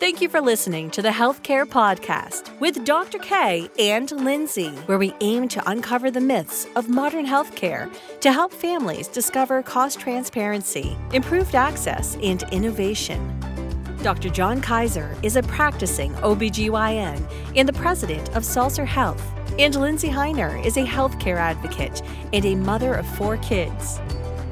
Thank you for listening to the Healthcare Podcast with Dr. K and Linsy, where we aim to uncover the myths of modern healthcare to help families discover cost transparency, improved access, and innovation. Dr. John Kaiser is a practicing OBGYN and the president of Saltzer Health, and Linsy Heiner is a healthcare advocate and a mother of four kids.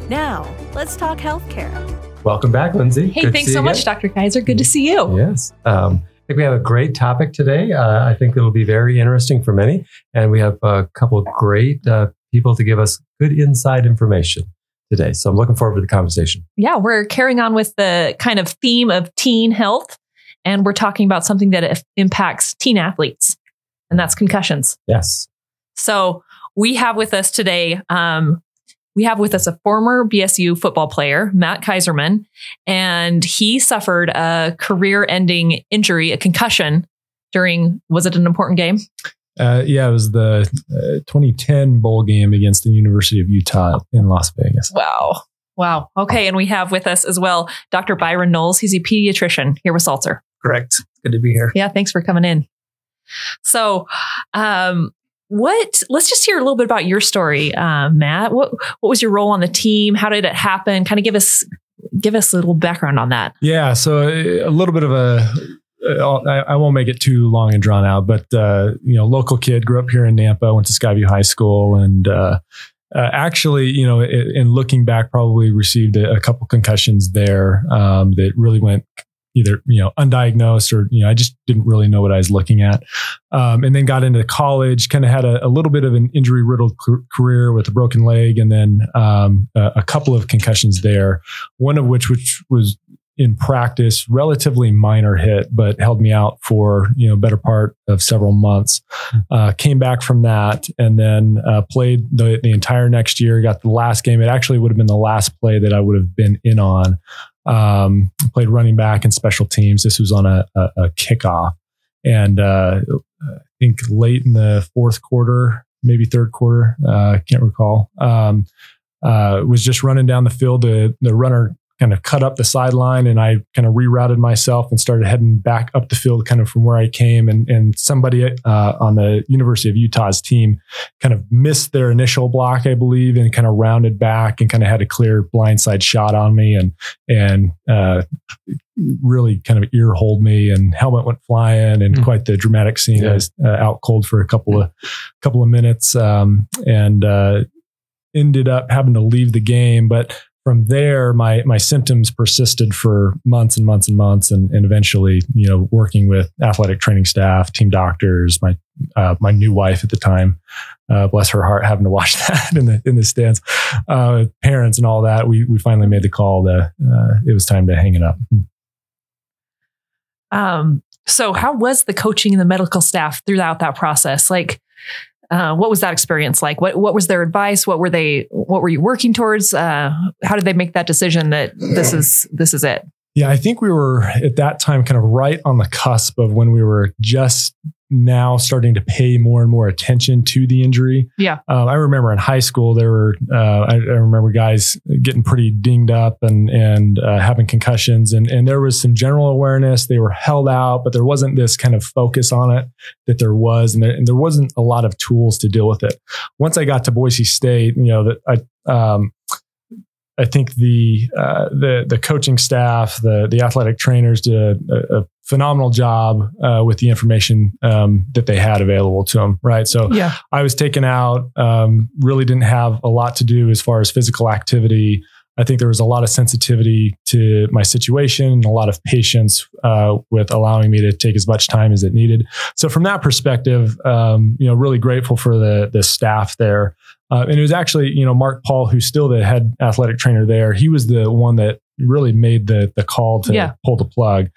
Now, let's talk healthcare. Welcome back, Linsy. Hey, Good thanks so much, Dr. Kaiser. Good to see you. Yes. Um, I think we have a great topic today. Uh, I think it'll be very interesting for many. And we have a couple of great uh, people to give us good inside information today. So I'm looking forward to the conversation. Yeah, we're carrying on with the kind of theme of teen health. And we're talking about something that impacts teen athletes, and that's concussions. Yes. So we have with us today um, we have with us a former BSU football player, Matt Kaiserman, and he suffered a career ending injury, a concussion during, was it an important game? Uh, yeah, it was the uh, 2010 bowl game against the University of Utah in Las Vegas. Wow. Wow. Okay. And we have with us as well Dr. Byron Knowles. He's a pediatrician here with Saltzer. Correct. Good to be here. Yeah. Thanks for coming in. So, um, what let's just hear a little bit about your story uh, matt. What what was your role on the team? How did it happen? Kind of give us give us a little background on that. Yeah so a little bit of a uh, won't make it too long and drawn out, but uh, you know, local kid, grew up here in Nampa, went to Skyview High School, and uh, uh, actually, you know, in looking back, probably received a, a couple concussions there um, that really went either you know undiagnosed or you know I just didn't really know what I was looking at. Um, and then got into college, kind of had a, a, little bit of an injury riddled career with a broken leg, and then um, a, a, couple of concussions there. One of which which was in practice relatively minor hit, but held me out for you know better part of several months. Uh, came back from that and then uh, played the the entire next year. Got the last game. It actually would have been the last play that I would have been in on. Um, played running back and special teams. This was on a, a, a kickoff, and uh, I think late in the fourth quarter, maybe third quarter, uh, can't recall. Um, uh, was just running down the field. The, the runner kind of cut up the sideline and I kind of rerouted myself and started heading back up the field kind of from where I came. And, and somebody uh, on the University of Utah's team kind of missed their initial block, I believe, and kind of rounded back and kind of had a clear blindside shot on me and, and, uh, really kind of ear hold me and helmet went flying and mm. quite the dramatic scene. Yeah. I was uh, out cold for a couple of, couple of minutes. Um, and, uh, ended up having to leave the game, but from there, my my symptoms persisted for months and months and months, and, and eventually, you know, working with athletic training staff, team doctors, my uh, my new wife at the time, uh, bless her heart, having to watch that in the in the stands, uh, parents and all that. We we finally made the call that uh, it was time to hang it up. Um. So, how was the coaching and the medical staff throughout that process? Like, uh, what was that experience like? What what was their advice? What were they? What were you working towards? Uh, how did they make that decision that this is this is it? Yeah, I think we were at that time kind of right on the cusp of when we were just now starting to pay more and more attention to the injury. Yeah. Um, I remember in high school, there were, uh, I, I, remember guys getting pretty dinged up and, and uh, having concussions and, and there was some general awareness. They were held out, but there wasn't this kind of focus on it that there was. And there, and there wasn't a lot of tools to deal with it. Once I got to Boise State, you know, that I, um, I think the uh, the the coaching staff, the the athletic trainers did a, a phenomenal job uh, with the information um, that they had available to them. Right, so yeah. I was taken out. Um, really didn't have a lot to do as far as physical activity. I think there was a lot of sensitivity to my situation and a lot of patience uh, with allowing me to take as much time as it needed. So from that perspective, um, you know, really grateful for the the staff there. Uh, and it was actually, you know, Mark Paul, who's still the head athletic trainer there. He was the one that really made the the call to yeah. pull the plug.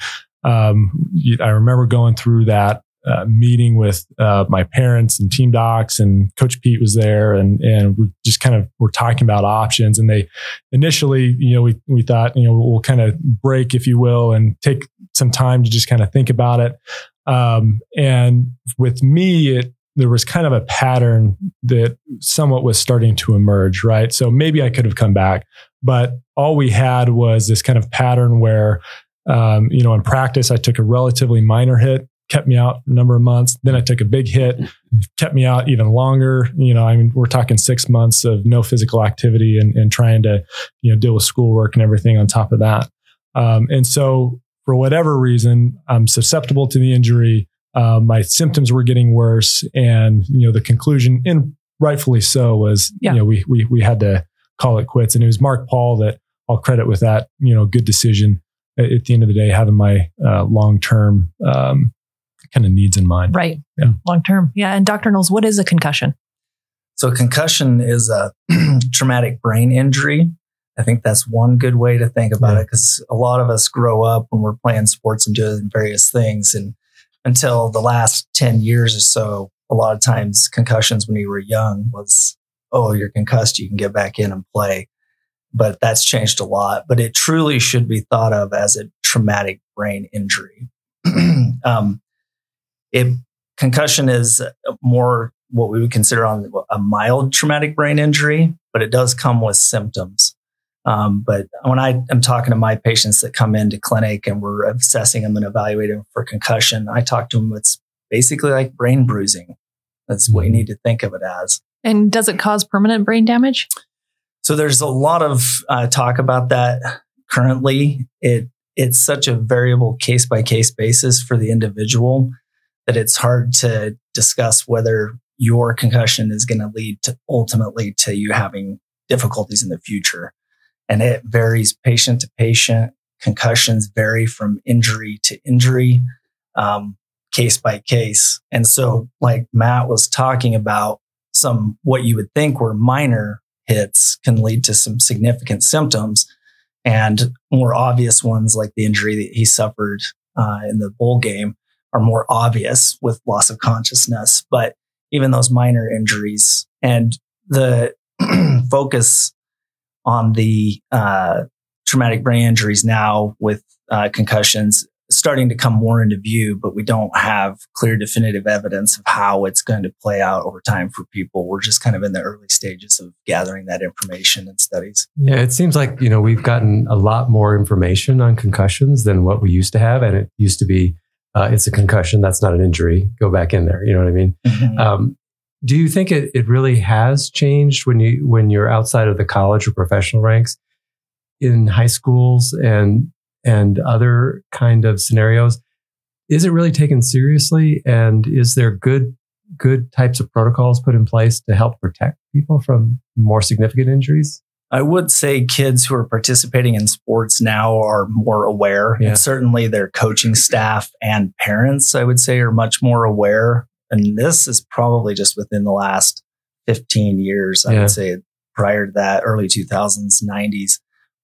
Um, I remember going through that uh, meeting with uh, my parents and team docs, and Coach Pete was there, and and we just kind of were talking about options. And they initially, you know, we we thought, you know, we'll kind of break, if you will, and take some time to just kind of think about it. Um, and with me, it there was kind of a pattern that somewhat was starting to emerge, right? So maybe I could have come back, but all we had was this kind of pattern where Um, you know, in practice, I took a relatively minor hit, kept me out a number of months. Then I took a big hit, kept me out even longer. You know, I mean, we're talking six months of no physical activity and, and trying to, you know, deal with schoolwork and everything on top of that. Um, and so, for whatever reason, I'm susceptible to the injury. Uh, my symptoms were getting worse, and you know, the conclusion, and rightfully so, was Yeah. you know we we we had to call it quits. And it was Mark Paul that I'll credit with that. You know, good decision at, at the end of the day, having my uh, long term um, kind of needs in mind. Right. Yeah. Long term. Yeah. And Dr. Knowles, what is a concussion? So concussion is a traumatic brain injury. I think that's one good way to think about Yeah. it because a lot of us grow up when we're playing sports and doing various things. And until the last 10 years or so, a lot of times concussions when you were young was, oh, you're concussed, you can get back in and play. But that's changed a lot. But it truly should be thought of as a traumatic brain injury. um, it, concussion is more what we would consider on a mild traumatic brain injury, but it does come with symptoms. Um, but when I am talking to my patients that come into clinic and we're assessing them and evaluating them for concussion, I talk to them. It's basically like brain bruising. That's what you need to think of it as. And does it cause permanent brain damage? So there's a lot of uh, talk about that currently. It it's such a variable case by case basis for the individual that it's hard to discuss whether your concussion is going to lead to ultimately to you having difficulties in the future. And it varies patient to patient. Concussions vary from injury to injury, um, case by case. And so, like Matt was talking about, some what you would think were minor hits can lead to some significant symptoms and more obvious ones like the injury that he suffered uh, in the bowl game are more obvious with loss of consciousness but even those minor injuries and the focus on the uh, traumatic brain injuries now with uh, concussions starting to come more into view, but we don't have clear definitive evidence of how it's going to play out over time for people. We're just kind of in the early stages of gathering that information and studies. Yeah, it seems like, you know, we've gotten a lot more information on concussions than what we used to have. And it used to be, uh, it's a concussion. That's not an injury. Go back in there. You know what I mean? Um, do you think it, it really has changed when you when you're outside of the college or professional ranks in high schools and and other kind of scenarios? Is it really taken seriously? And is there good good types of protocols put in place to help protect people from more significant injuries? I would say kids who are participating in sports now are more aware. Yeah. And certainly their coaching staff and parents, I would say, are much more aware. And this is probably just within the last 15 years. I Yeah. would say prior to that, early 2000s, 90s,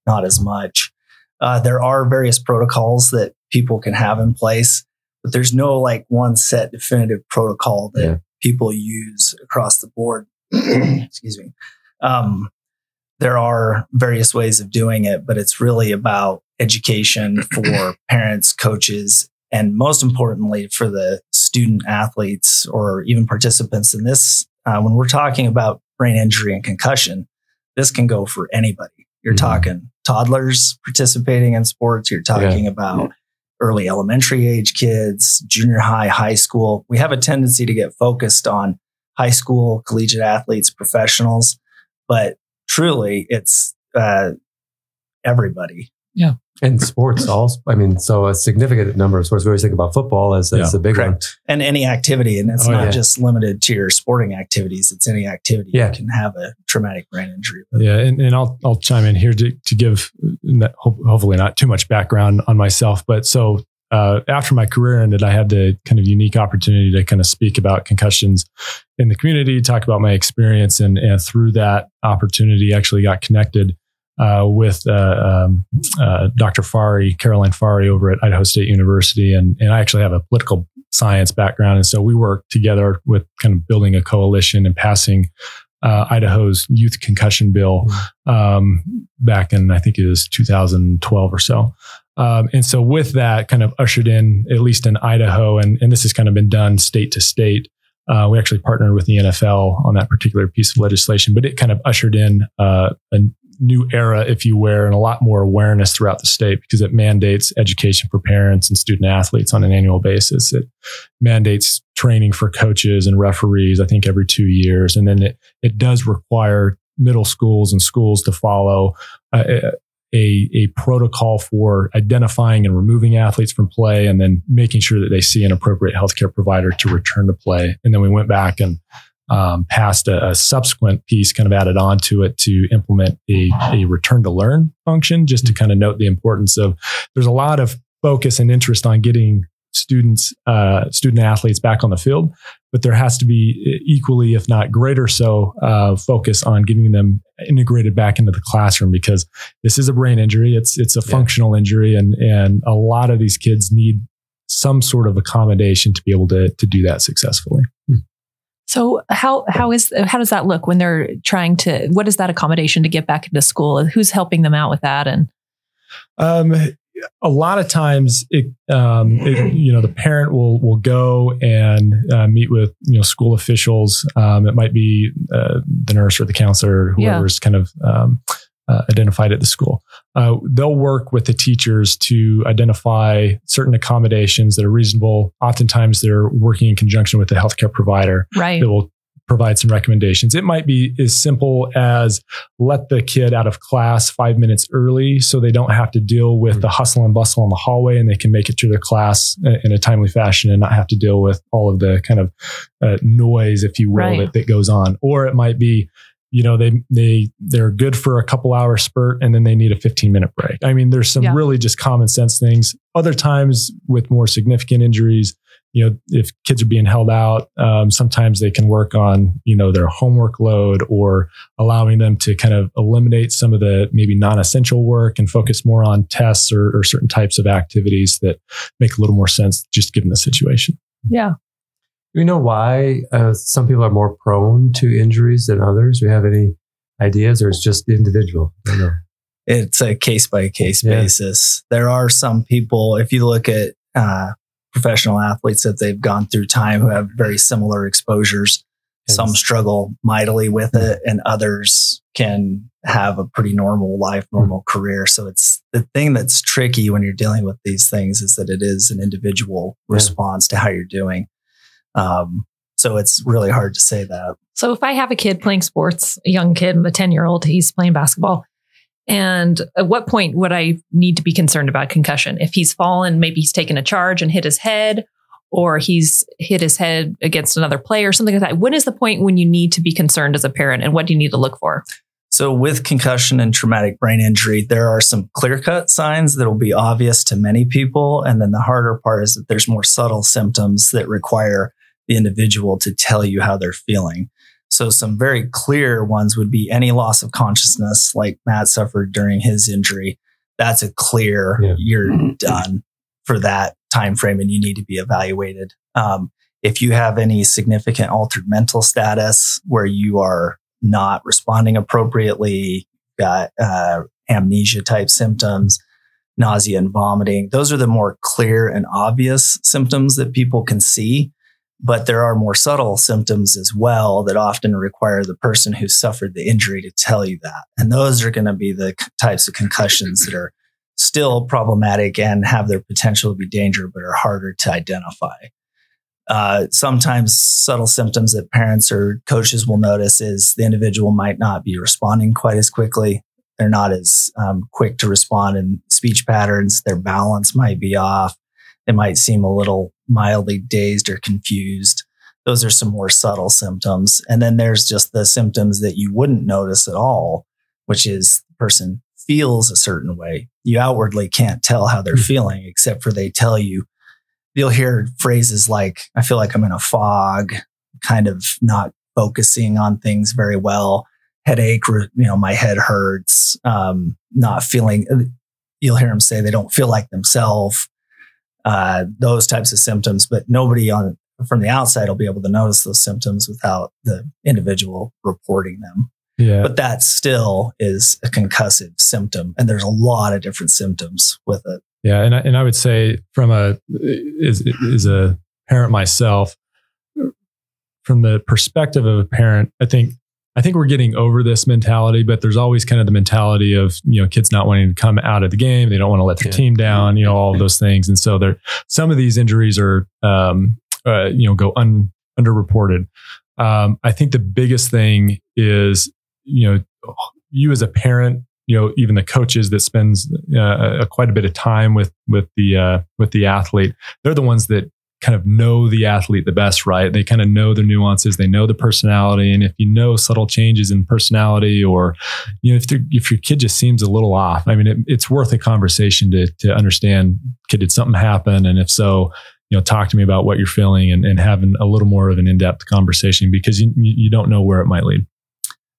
not as much. Uh, there are various protocols that people can have in place, but there's no like one set definitive protocol that Yeah. people use across the board. Excuse me. Um, there are various ways of doing it, but it's really about education for parents, coaches, and most importantly for the student athletes or even participants in this. Uh, when we're talking about brain injury and concussion, this can go for anybody. You're Mhm. talking toddlers participating in sports. You're talking about early elementary age kids, junior high, high school. We have a tendency to get focused on high school, collegiate athletes, professionals, but truly it's uh, everybody. And sports also, I mean, so a significant number of sports. We always think about football as, as Yeah, a big one. And any activity. And it's Oh, not yeah. just limited to your sporting activities. It's any activity Yeah. you can have a traumatic brain injury. with. Yeah, and, and I'll I'll chime in here to, to give hopefully not too much background on myself, but so uh, after my career ended, I had the kind of unique opportunity to kind of speak about concussions in the community, talk about my experience, and, and through that opportunity, actually got connected uh, with uh, um, uh, Dr. Fari, Caroline Fari, over at Idaho State University, and and I actually have a political science background, and so we worked together with kind of building a coalition and passing uh, Idaho's youth concussion bill um, back in I think it was 2012 or so. Um, and so with that, kind of ushered in at least in Idaho, and and this has kind of been done state to state. Uh, we actually partnered with the NFL on that particular piece of legislation, but it kind of ushered in uh, a, new era, if you will, and a lot more awareness throughout the state because it mandates education for parents and student athletes on an annual basis. It mandates training for coaches and referees, I think every two years. And then it, it does require middle schools and schools to follow uh, a, a protocol for identifying and removing athletes from play and then making sure that they see an appropriate healthcare provider to return to play. And then we went back and um, passed a, a, subsequent piece kind of added on to it to implement a, a return to learn function, just to kind of note the importance of there's a lot of focus and interest on getting students, uh, student athletes back on the field, but there has to be equally, if not greater so, uh, focus on getting them integrated back into the classroom because this is a brain injury. It's, it's a yeah. functional injury and, and a lot of these kids need some sort of accommodation to be able to, to do that successfully. Hmm. So how how is how does that look when they're trying to what is that accommodation to get back into school? Who's helping them out with that? And um, a lot of times, it, um, it, you know, the parent will will go and uh, meet with you know school officials. Um, it might be uh, the nurse or the counselor, whoever's yeah. kind of um, uh, identified at the school. Uh, they'll work with the teachers to identify certain accommodations that are reasonable. Oftentimes, they're working in conjunction with the healthcare provider right. that will provide some recommendations. It might be as simple as let the kid out of class five minutes early so they don't have to deal with mm-hmm. the hustle and bustle in the hallway and they can make it to their class in a timely fashion and not have to deal with all of the kind of uh, noise, if you will, right. that, that goes on. Or it might be, you know they they they're good for a couple hour spurt and then they need a 15 minute break i mean there's some yeah. really just common sense things other times with more significant injuries you know, if kids are being held out, um, sometimes they can work on, you know, their homework load or allowing them to kind of eliminate some of the maybe non-essential work and focus more on tests or, or certain types of activities that make a little more sense just given the situation. Yeah. Do we know why uh, some people are more prone to injuries than others? Do we have any ideas or it's just individual? It's a case by case basis. There are some people, if you look at, uh, professional athletes that they've gone through time who have very similar exposures. Yes. Some struggle mightily with mm-hmm. it and others can have a pretty normal life, mm-hmm. normal mm-hmm. career. So it's the thing that's tricky when you're dealing with these things is that it is an individual yeah. response to how you're doing. Um, so it's really hard to say that. So if I have a kid playing sports, a young kid, a 10 year old, he's playing basketball and at what point would I need to be concerned about concussion? If he's fallen, maybe he's taken a charge and hit his head, or he's hit his head against another player, something like that. When is the point when you need to be concerned as a parent, and what do you need to look for? So, with concussion and traumatic brain injury, there are some clear cut signs that will be obvious to many people. And then the harder part is that there's more subtle symptoms that require the individual to tell you how they're feeling. So some very clear ones would be any loss of consciousness, like Matt suffered during his injury. That's a clear yeah. you're mm-hmm. done for that time frame, and you need to be evaluated. Um, if you have any significant altered mental status where you are not responding appropriately, got uh, amnesia type symptoms, nausea and vomiting, those are the more clear and obvious symptoms that people can see. But there are more subtle symptoms as well that often require the person who suffered the injury to tell you that. And those are going to be the types of concussions that are still problematic and have their potential to be dangerous, but are harder to identify. Uh, sometimes subtle symptoms that parents or coaches will notice is the individual might not be responding quite as quickly. They're not as um, quick to respond in speech patterns. Their balance might be off. They might seem a little mildly dazed or confused. Those are some more subtle symptoms. And then there's just the symptoms that you wouldn't notice at all, which is the person feels a certain way. You outwardly can't tell how they're mm-hmm. feeling, except for they tell you. You'll hear phrases like, I feel like I'm in a fog, kind of not focusing on things very well. Headache, you know, my head hurts, um, not feeling, you'll hear them say they don't feel like themselves uh, those types of symptoms, but nobody on from the outside will be able to notice those symptoms without the individual reporting them. Yeah. But that still is a concussive symptom. And there's a lot of different symptoms with it. Yeah. And I, and I would say from a, is, is a parent myself, from the perspective of a parent, I think I think we're getting over this mentality, but there's always kind of the mentality of, you know, kids not wanting to come out of the game. They don't want to let their Yeah. team down, you know, all of those things. And so there, some of these injuries are, um, uh, you know, go un, underreported. Um, I think the biggest thing is, you know, you as a parent, you know, even the coaches that spends uh, a, quite a bit of time with with the uh, with the athlete, they're the ones that kind of know the athlete the best, right? They kind of know the nuances, they know the personality, and if you know subtle changes in personality, or you know, if if your kid just seems a little off, I mean, it, it's worth a conversation to to understand. Kid, did something happen? And if so, you know, talk to me about what you're feeling and, and having a little more of an in depth conversation because you you don't know where it might lead.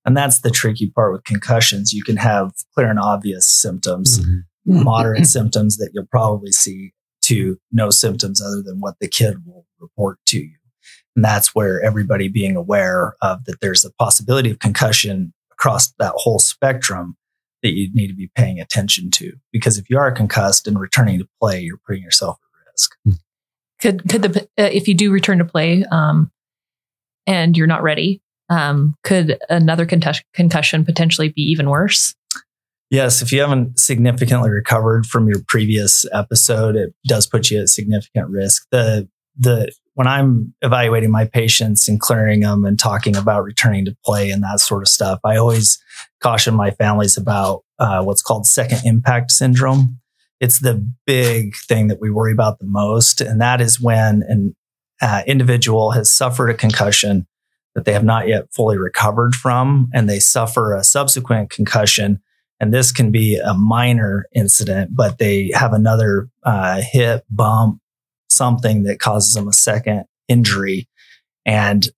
And that's the tricky part with concussions. You can have clear and obvious symptoms, Mhm. moderate symptoms that you'll probably see to no symptoms other than what the kid will report to you. And that's where everybody being aware of that there's a possibility of concussion across that whole spectrum that you need to be paying attention to. Because if you are concussed and returning to play, you're putting yourself at risk. Could could the uh, if you do return to play, um, and you're not ready, um, could another concussion concussion potentially be even worse? Yes, if you haven't significantly recovered from your previous episode, it does put you at significant risk. The the when I'm evaluating my patients and clearing them and talking about returning to play and that sort of stuff, I always caution my families about uh, what's called second impact syndrome. It's the big thing that we worry about the most, and that is when an uh, individual has suffered a concussion that they have not yet fully recovered from, and they suffer a subsequent concussion and this can be a minor incident, but they have another uh, hit, bump, something that causes them a second injury, and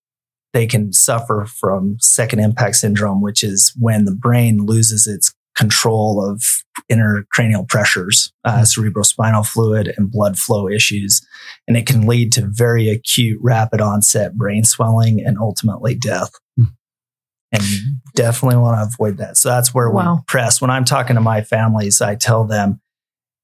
they can suffer from second impact syndrome, which is when the brain loses its control of intracranial pressures, uh, cerebrospinal fluid, and blood flow issues, and it can lead to very acute, rapid onset brain swelling and ultimately death and you definitely want to avoid that. So that's where Wow. we press. When I'm talking to my families, I tell them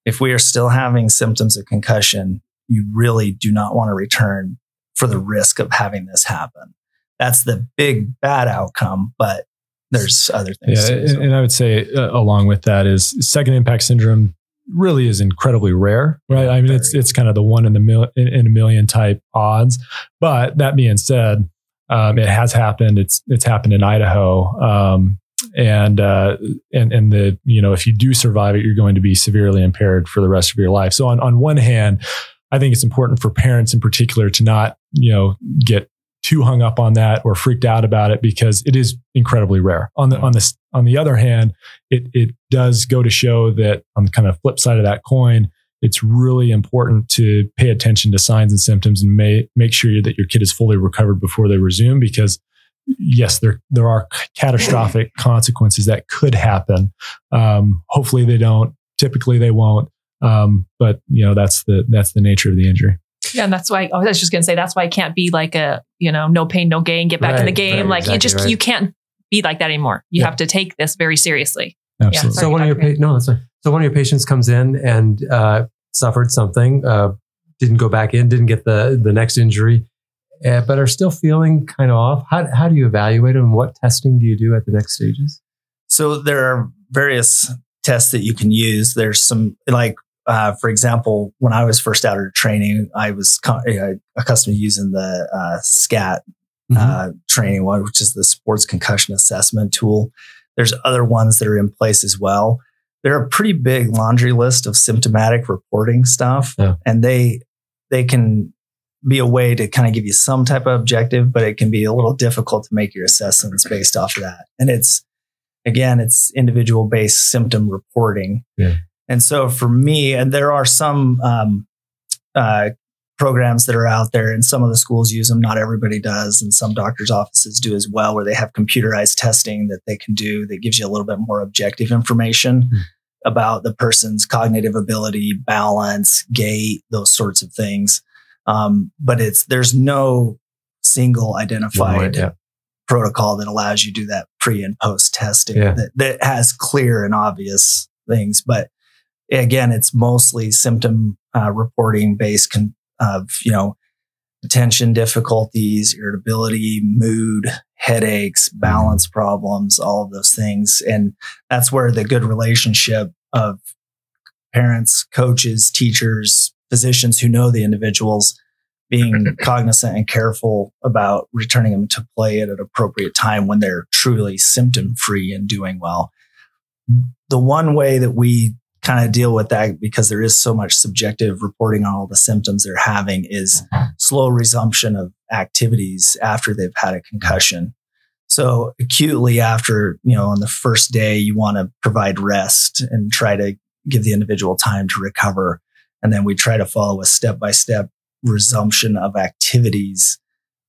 if we are still having symptoms of concussion, you really do not want to return for the risk of having this happen. That's the big bad outcome, but there's other things. Yeah, too, and, so. and I would say uh, along with that is second impact syndrome really is incredibly rare, right? Yeah, I mean, it's it's kind of the one in the mil- in, in a million type odds. But that being said, um, it has happened. It's it's happened in Idaho, um, and uh, and and the you know if you do survive it, you're going to be severely impaired for the rest of your life. So on on one hand, I think it's important for parents in particular to not you know get too hung up on that or freaked out about it because it is incredibly rare. On the on the on the other hand, it it does go to show that on the kind of flip side of that coin, it's really important to pay attention to signs and symptoms and may, make sure that your kid is fully recovered before they resume because yes, there there are catastrophic consequences that could happen. Um, hopefully they don't. Typically they won't. Um, but you know that's the that's the nature of the injury. Yeah, and that's why I was just gonna say that's why it can't be like a you know no pain no gain get back in the game right, like you just right. you can't be like that anymore. You Yeah. have to take this very seriously. Absolutely. Sorry, so one of your pa- no, that's fine. So one of your patients comes in and uh, suffered something, uh, didn't go back in, didn't get the the next injury, uh, but are still feeling kind of off. How how do you evaluate them? What testing do you do at the next stages? So there are various tests that you can use. There's some like, uh, for example, when I was first out of training, I was co- uh, accustomed to using the uh, SCAT uh, training one, which is the sports concussion assessment tool. There's other ones that are in place as well. They're a pretty big laundry list of symptomatic reporting stuff, Yeah. and they they can be a way to kind of give you some type of objective, but it can be a little difficult to make your assessments based off of that. And it's again, it's individual based symptom reporting. Yeah. And so for me, and there are some um, uh, programs that are out there, and some of the schools use them. Not everybody does, and some doctors' offices do as well, where they have computerized testing that they can do that gives you a little bit more objective information Hmm. About the person's cognitive ability, balance, gait, those sorts of things. Um, but it's there's no single identified yeah. protocol that allows you to do that pre and post testing Yeah. that, that has clear and obvious things. But again, it's mostly symptom uh, reporting based con- of, you know, attention difficulties, irritability, mood, headaches, balance problems, all of those things. And that's where the good relationship of parents, coaches, teachers, physicians who know the individuals being cognizant and careful about returning them to play at an appropriate time when they're truly symptom free and doing well. The one way that we kind of deal with that because there is so much subjective reporting on all the symptoms they're having is slow resumption of activities after they've had a concussion. So acutely after, you know, on the first day, you want to provide rest and try to give the individual time to recover. And then we try to follow a step by step resumption of activities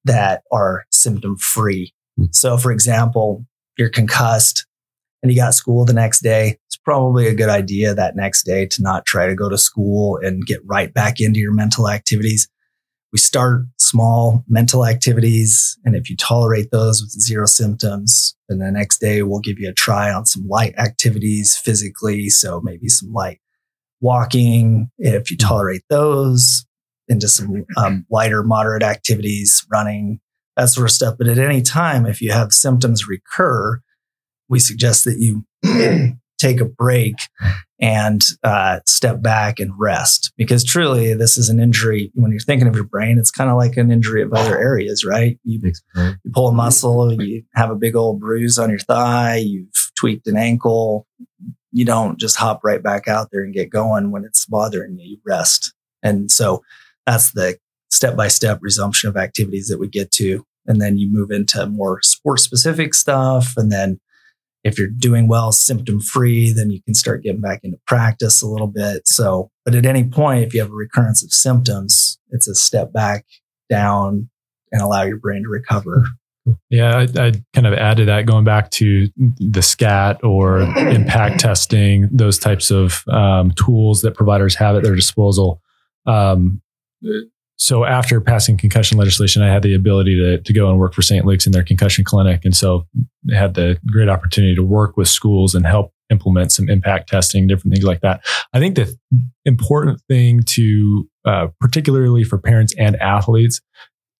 that are symptom free. Mm. So, for example, you're concussed and you got school the next day. It's probably a good idea that next day to not try to go to school and get right back into your mental activities. We start small mental activities. And if you tolerate those with zero symptoms, then the next day we'll give you a try on some light activities physically. So maybe some light walking. If you tolerate those, into some um, lighter, moderate activities, running, that sort of stuff. But at any time, if you have symptoms recur, we suggest that you take a break and uh, step back and rest because truly this is an injury. When you're thinking of your brain it's kind of like an injury of other areas right? You, you pull a muscle you have a big old bruise on your thigh you've tweaked an ankle. You don't just hop right back out there and get going when it's bothering you. You rest. And so that's the step by step resumption of activities that we get to. And then you move into more sport specific stuff. And then if you're doing well symptom free, then you can start getting back into practice a little bit. So, but at any point, if you have a recurrence of symptoms, it's a step back down and allow your brain to recover. Yeah, I, I kind of added that going back to the SCAT or impact testing, those types of um, tools that providers have at their disposal. Um, so after passing concussion legislation, I had the ability to, to go and work for St. Luke's in their concussion clinic. And so I had the great opportunity to work with schools and help implement some impact testing, different things like that. I think the important thing to, uh, particularly for parents and athletes,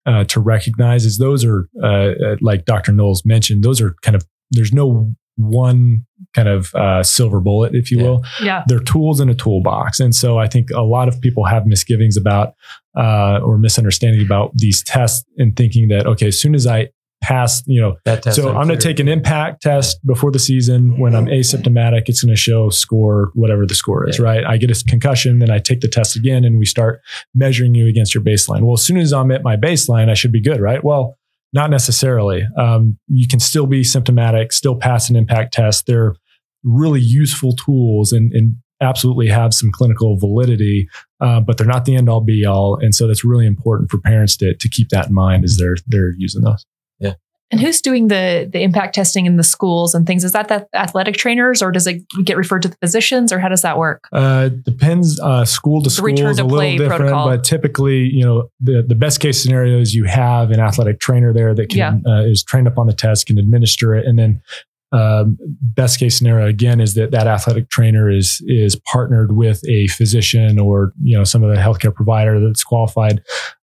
uh, to recognize is those are, uh, uh like Dr. Knowles mentioned, those are kind of, there's no one kind of uh, silver bullet, if you yeah. will. Yeah. They're tools in a toolbox. And so I think a lot of people have misgivings about uh, or misunderstanding about these tests and thinking that, okay, as soon as I pass, you know, so I'm, I'm going to take an impact test before the season. When I'm asymptomatic, it's going to show score, whatever the score is, yeah. right? I get a concussion, then I take the test again and we start measuring you against your baseline. Well, as soon as I'm at my baseline, I should be good, right? Well, not necessarily. Um, you can still be symptomatic, still pass an impact test. They're really useful tools and, and absolutely have some clinical validity, uh, but they're not the end all be all. And so that's really important for parents to, to keep that in mind as they're they're using those. And who's doing the the impact testing in the schools and things? Is that the athletic trainers, or does it get referred to the physicians, or how does that work? Uh, depends. Uh, school to school is a little different, protocol. but typically, you know, the the best case scenario is you have an athletic trainer there that can yeah. uh, is trained up on the test, can administer it, and then um, best case scenario again is that that athletic trainer is is partnered with a physician or you know some of the healthcare provider that's qualified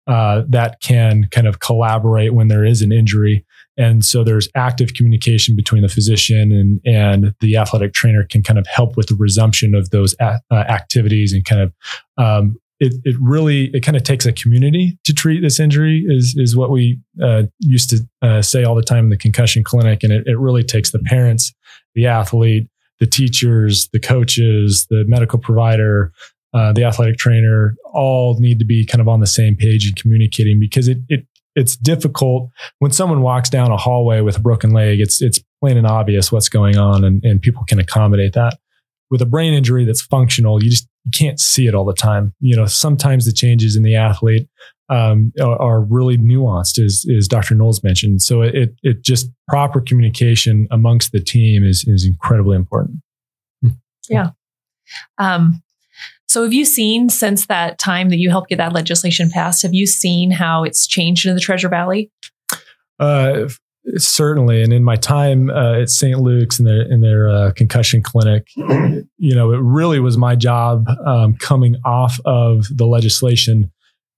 uh, that can kind of collaborate when there is an injury and so there's active communication between the physician and, and the athletic trainer can kind of help with the resumption of those a, uh, activities and kind of, um, it, it really, it kind of takes a community to treat this injury is, is what we uh, used to uh, say all the time in the concussion clinic. And it, it really takes the parents, the athlete, the teachers, the coaches, the medical provider, uh, the athletic trainer all need to be kind of on the same page and communicating because it, it it's difficult when someone walks down a hallway with a broken leg. It's it's plain and obvious what's going on, and, and people can accommodate that. With a brain injury that's functional, you just you can't see it all the time. You know, sometimes the changes in the athlete um, are, are, really nuanced, as, as Dr. Knowles mentioned. So it it just proper communication amongst the team is is incredibly important. Yeah. Um, so, have you seen since that time that you helped get that legislation passed? Have you seen how it's changed in the Treasure Valley? Uh, certainly, and in my time uh, at St. Luke's in their in their uh, concussion clinic, you know, it really was my job um, coming off of the legislation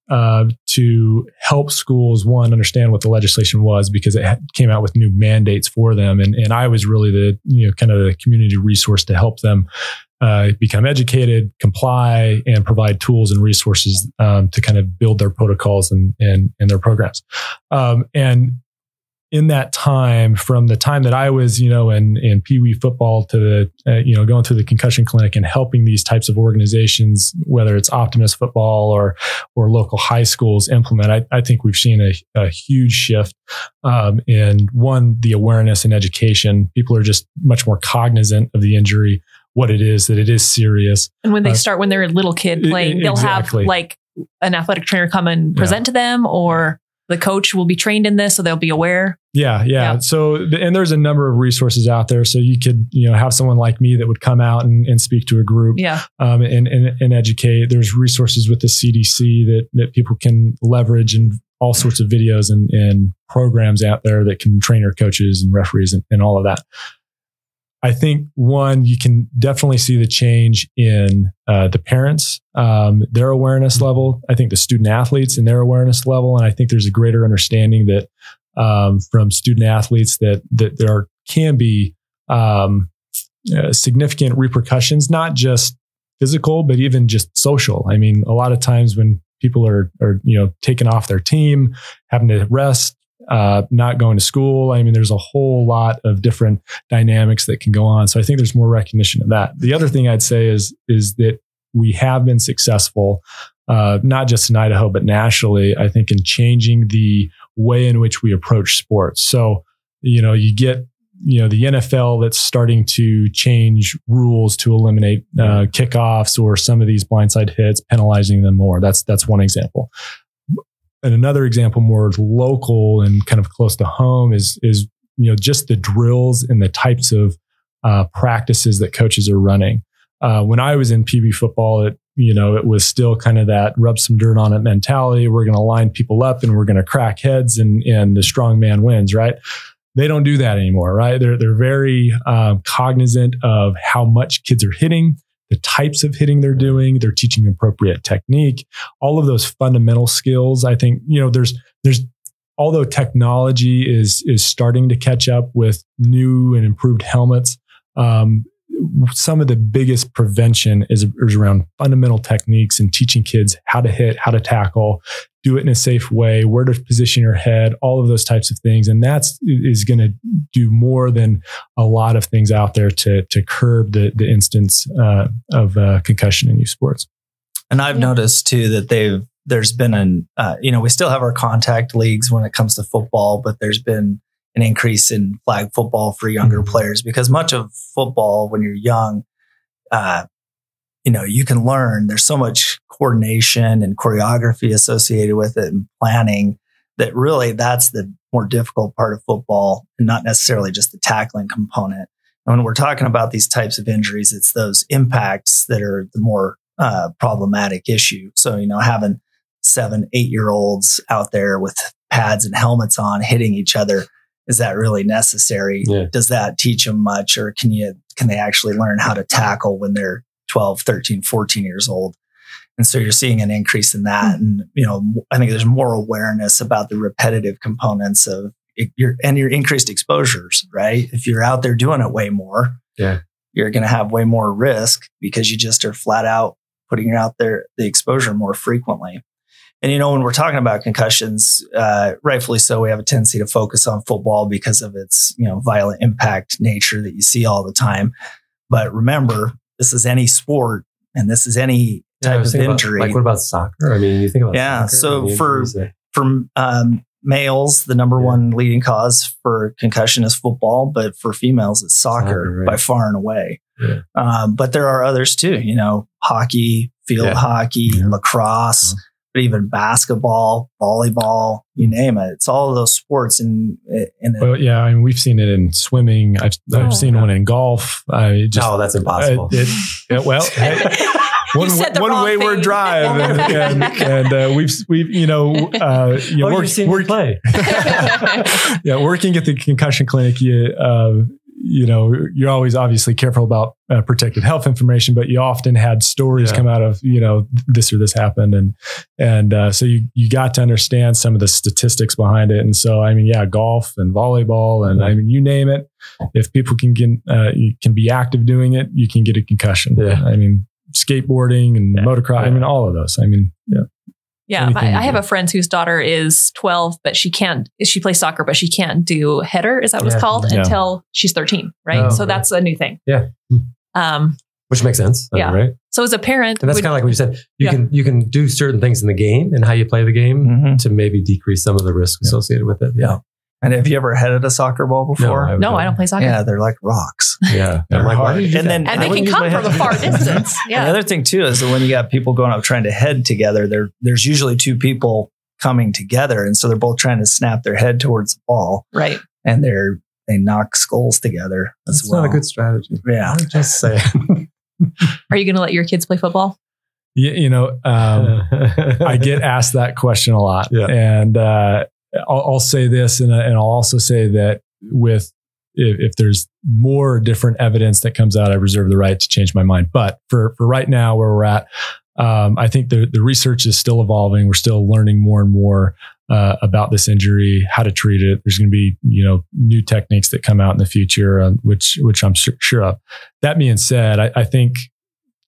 uh, to help schools one understand what the legislation was because it came out with new mandates for them, and and I was really the you know kind of the community resource to help them uh, become educated, comply, and provide tools and resources um, to kind of build their protocols and and, and their programs. Um, and in that time, from the time that I was, you know, in in Pee Wee football to the, uh, you know, going through the concussion clinic and helping these types of organizations, whether it's Optimist Football or or local high schools implement, I, I think we've seen a, a huge shift um, in one the awareness and education. People are just much more cognizant of the injury what it is, that it is serious. And when they Uh, start, when they're a little kid playing, they'll exactly. have like an athletic trainer come and present to them, or the coach will be trained in this, so they'll be aware. Yeah, yeah. Yeah. So, and there's a number of resources out there. So you could, you know, have someone like me that would come out and, and speak to a group Yeah. um, and, and, and educate. There's resources with the CDC that, that people can leverage and all sorts of videos and, and programs out there that can train your coaches and referees and, and all of that. I think one, you can definitely see the change in uh, the parents, um, their awareness level. I think the student athletes and their awareness level, and I think there's a greater understanding that um, from student athletes that that there can be um, uh, significant repercussions, not just physical, but even just social. I mean, a lot of times when people are are you know taken off their team, having to rest, uh, not going to school. I mean, there's a whole lot of different dynamics that can go on. So I think there's more recognition of that. The other thing I'd say is is that we have been successful, uh, not just in Idaho but nationally. I think in changing the way in which we approach sports. So you know, you get you know the NFL that's starting to change rules to eliminate uh, kickoffs or some of these blindside hits, penalizing them more. That's that's one example. And another example, more local and kind of close to home, is is you know just the drills and the types of uh, practices that coaches are running. Uh, when I was in Pee Wee football, it you know it was still kind of that rub some dirt on it mentality. We're going to line people up and we're going to crack heads, and and the strong man wins, right? They don't do that anymore, right? They're they're very um, cognizant of how much kids are hitting, the types of hitting they're doing. They're teaching appropriate technique, all of those fundamental skills. I think you know there's there's although technology is is starting to catch up with new and improved helmets. Um, some of the biggest prevention is, is around fundamental techniques and teaching kids how to hit, how to tackle, do it in a safe way, where to position your head, all of those types of things. And that's is going to do more than a lot of things out there to to curb the the instance uh, of uh, concussion in youth sports. And I've Yeah. noticed too that they've there's been an uh, you know we still have our contact leagues when it comes to football, but there's been an increase in flag football for younger Mhm. players because much of football when you're young, uh, you know, you can learn. There's so much coordination and choreography associated with it and planning that really that's the more difficult part of football and not necessarily just the tackling component. And when we're talking about these types of injuries, it's those impacts that are the more uh, problematic issue. So, you know, having seven, eight year olds out there with pads and helmets on hitting each other, is that really necessary? Yeah. Does that teach them much or can you, can they actually learn how to tackle when they're 12, 13, 14 years old? And so you're seeing an increase in that. And, you know, I think there's more awareness about the repetitive components of your, and your increased exposures, right? If you're out there doing it way more, Yeah. you're going to have way more risk because you just are flat out putting out there the exposure more frequently. And you know, when we're talking about concussions, uh, rightfully so, we have a tendency to focus on football because of its you know violent impact nature that you see all the time. But remember, this is any sport, and this is any type was of thinking about, injury. like, what about soccer? I mean, you think about Yeah, so for- for um, males, the number Yeah. one leading cause for concussion is football, but for females, it's soccer, Soccer, right. by far and away. Yeah. Um, but there are others too, you know, hockey, field Yeah. hockey, Yeah. lacrosse, but even basketball, volleyball, you name it. It's all of those sports in, in Well, yeah, I mean, we've seen it in swimming. I've, Oh. I've seen one in golf. I just no, that's impossible. Uh, it- yeah, well, hey, one, said the one wayward thing. drive, and, and, and, uh, we've we've you know uh, you know, oh, work- you've seen work- play. yeah, working at the concussion clinic, you uh, you know, you're always obviously careful about uh, protected health information, but you often had stories Yeah. come out of, you know, this or this happened. And, and, uh, so you, you got to understand some of the statistics behind it. And so, I mean, yeah, golf and volleyball and I mean, you name it. If people can get, uh, you can be active doing it, you can get a concussion. Yeah. I mean, skateboarding and Yeah. motocross. I mean, all of those. I mean, yeah. Yeah, Anything I, I have do. a friend whose daughter is 12, but she can't. She plays soccer, but she can't do header. Is that what Yeah. it's called Yeah. until she's 13, right? Oh, so right. that's a new thing. Yeah. Um. Which makes sense. Yeah. Right. So as a parent, And that's kind of like what you said. You Yeah. can you can do certain things in the game and how you play the game Mhm. to maybe decrease some of the risk Yeah. associated with it. Yeah. And have you ever headed a soccer ball before? I no, I don't play soccer. yeah, they're like rocks. Yeah. They're I'm like, why hard. you And then- and I they can come from a far distance. Yeah. the other thing too is that when you got people going up trying to head together, there there's usually two people coming together, and so they're both trying to snap their head towards the ball, Right. and they're they knock skulls together as That's well. not a good strategy. yeah. I'm just saying. Are you going to let your kids play football? you, you know, um, I get asked that question a lot. Yeah. And uh, I'll, I'll say this, and, and I'll also say that with if, if there's more different evidence that comes out, I reserve the right to change my mind. But for for right now, where we're at, um, I think the the research is still evolving. We're still learning more and more uh, about this injury, how to treat it. There's going to be you know new techniques that come out in the future, uh, which which I'm sure, of. That being said, I, I think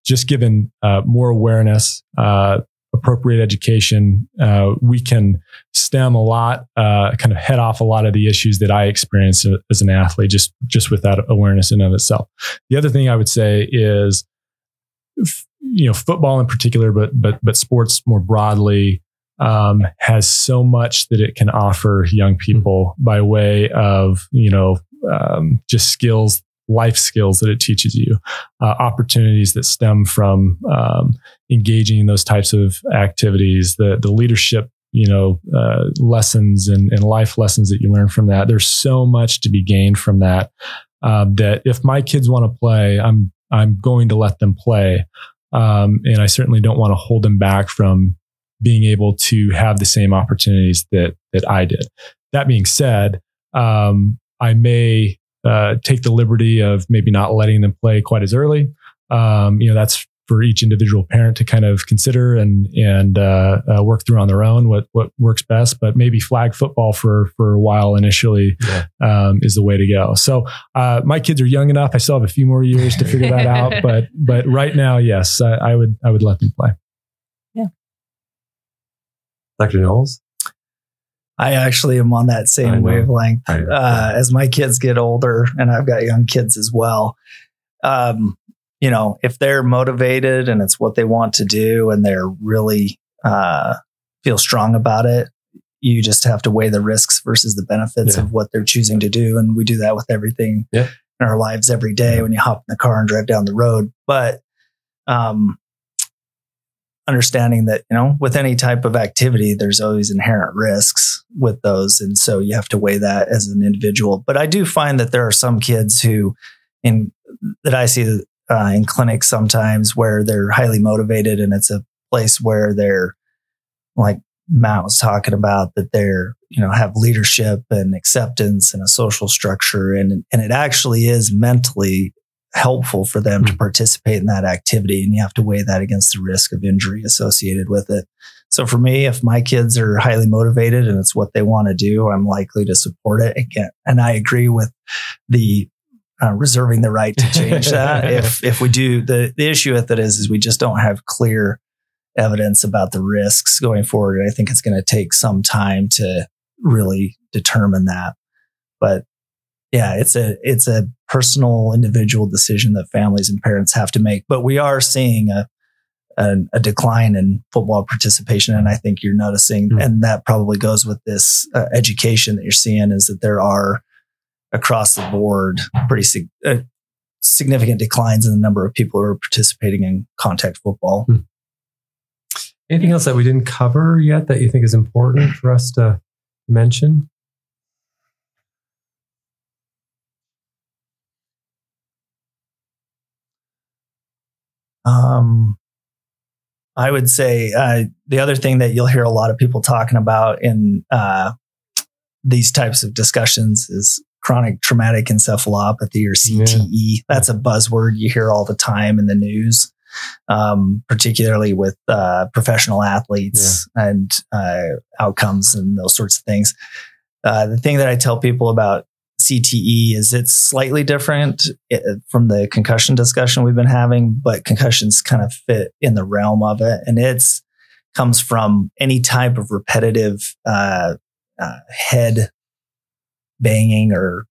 just given uh, more awareness, uh, appropriate education, uh, we can stem a lot, uh, kind of head off a lot of the issues that I experienced as an athlete, just just with that awareness in and of itself. The other thing I would say is, you know, football in particular, but but but sports more broadly. Um, has so much that it can offer young people by way of you know um, just skills, life skills that it teaches you, uh, opportunities that stem from um, engaging in those types of activities, the the leadership, you know, uh, lessons and, and life lessons that you learn from that. There's so much to be gained from that. Um, that if my kids want to play, I'm I'm going to let them play, um, and I certainly don't want to hold them back from being able to have the same opportunities that that I did. That being said, um, I may uh, take the liberty of maybe not letting them play quite as early. Um, you know, that's for each individual parent to kind of consider and and uh, uh, work through on their own what what works best. But maybe flag football for for a while initially Yeah. um, is the way to go. So uh, my kids are young enough; I still have a few more years to figure that out. But but right now, yes, I, I would I would let them play. Yeah, Dr. Knowles? I actually am on that same wavelength. Uh, as my kids get older, and I've got young kids as well. Um, you know, if they're motivated and it's what they want to do, and they're really uh, feel strong about it, you just have to weigh the risks versus the benefits Yeah. of what they're choosing to do, and we do that with everything Yeah. in our lives every day when you hop in the car and drive down the road. But um, understanding that you know with any type of activity there's always inherent risks with those. And so you have to weigh that as an individual. But i do find that there are some kids who in that i see uh, in clinics sometimes where they're highly motivated and it's a place where they're like matt was talking about that they're you know have leadership and acceptance and a social structure. And and it actually is mentally helpful for them to Mhm. participate in that activity and you have to weigh that against the risk of injury associated with it. So for me if my kids are highly motivated and it's what they want to do i'm likely to support it. Again and i agree with the uh, reserving the right to change that. If if we do the the issue with it is is we just don't have clear evidence about the risks going forward and i think it's going to take some time to really determine that. But yeah it's a it's a personal individual decision that families and parents have to make but we are seeing a a, a decline in football participation and i think you're noticing Hmm. and that probably goes with this uh, education that you're seeing is that there are across the board pretty sig- uh, significant declines in the number of people who are participating in contact football Anything else that we didn't cover yet that you think is important for us to mention? Um, I would say uh, the other thing that you'll hear a lot of people talking about in uh, these types of discussions is chronic traumatic encephalopathy or CTE. Yeah. That's a buzzword you hear all the time in the news, um, particularly with uh, professional athletes yeah. and uh, outcomes and those sorts of things. Uh, the thing that I tell people about CTE is it's slightly different eh, from the concussion discussion we've been having, but concussions kind of fit in the realm of it. And it's comes from any type of repetitive uh, uh, head banging or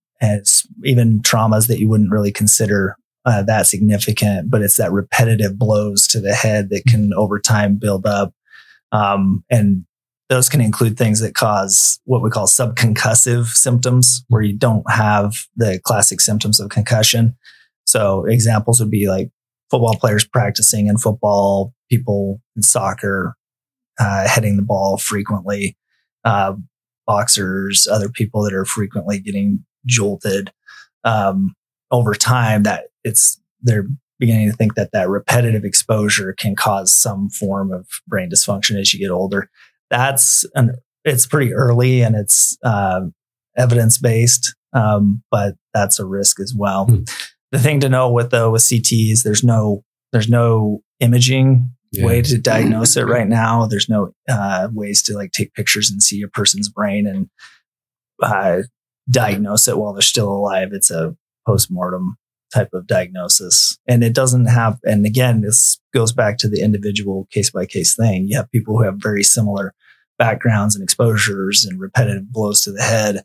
even traumas that you wouldn't really consider uh, that significant, but it's that repetitive blows to the head that can over time build up. Um, and those can include things that cause what we call subconcussive symptoms, where you don't have the classic symptoms of concussion. So examples would be like football players practicing in football, people in soccer, uh, heading the ball frequently, uh, boxers, other people that are frequently getting jolted. Um, over time, that it's they're beginning to think that that repetitive exposure can cause some form of brain dysfunction as you get older that's an it's pretty early and it's uh, evidence based, um, but that's a risk as well. Hmm. The thing to know with though with CTs, there's no there's no imaging yeah. way to diagnose it right now. There's no uh, ways to like take pictures and see a person's brain and uh, diagnose it while they're still alive. It's a post mortem type of diagnosis. And it doesn't have, and again, this goes back to the individual case by case thing. You have people who have very similar backgrounds and exposures and repetitive blows to the head.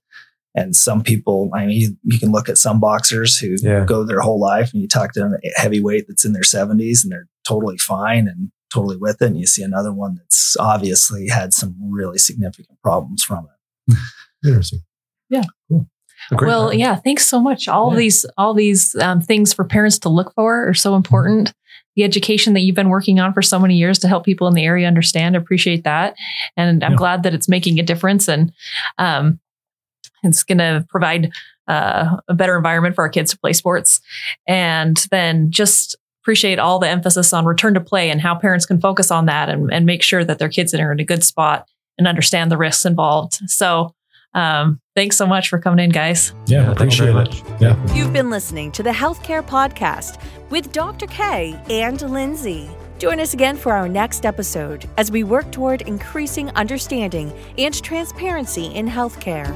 And some people, I mean, you, you can look at some boxers who yeah. go their whole life and you talk to a heavyweight that's in their 70s and they're totally fine and totally with it. And you see another one that's obviously had some really significant problems from it. Hmm. Interesting. Yeah. Cool well, point. yeah. Thanks so much. All yeah. these, all these um, things for parents to look for are so important. Mm-hmm. The education that you've been working on for so many years to help people in the area understand, appreciate that, and I'm yeah. glad that it's making a difference. And um, it's going to provide uh, a better environment for our kids to play sports. And then just appreciate all the emphasis on return to play and how parents can focus on that and, and make sure that their kids are in a good spot and understand the risks involved. So um, thanks so much for coming in, guys. Yeah, yeah appreciate it. Yeah. You've been listening to the Healthcare Podcast with Dr. K and Linsy. Join us again for our next episode as we work toward increasing understanding and transparency in healthcare.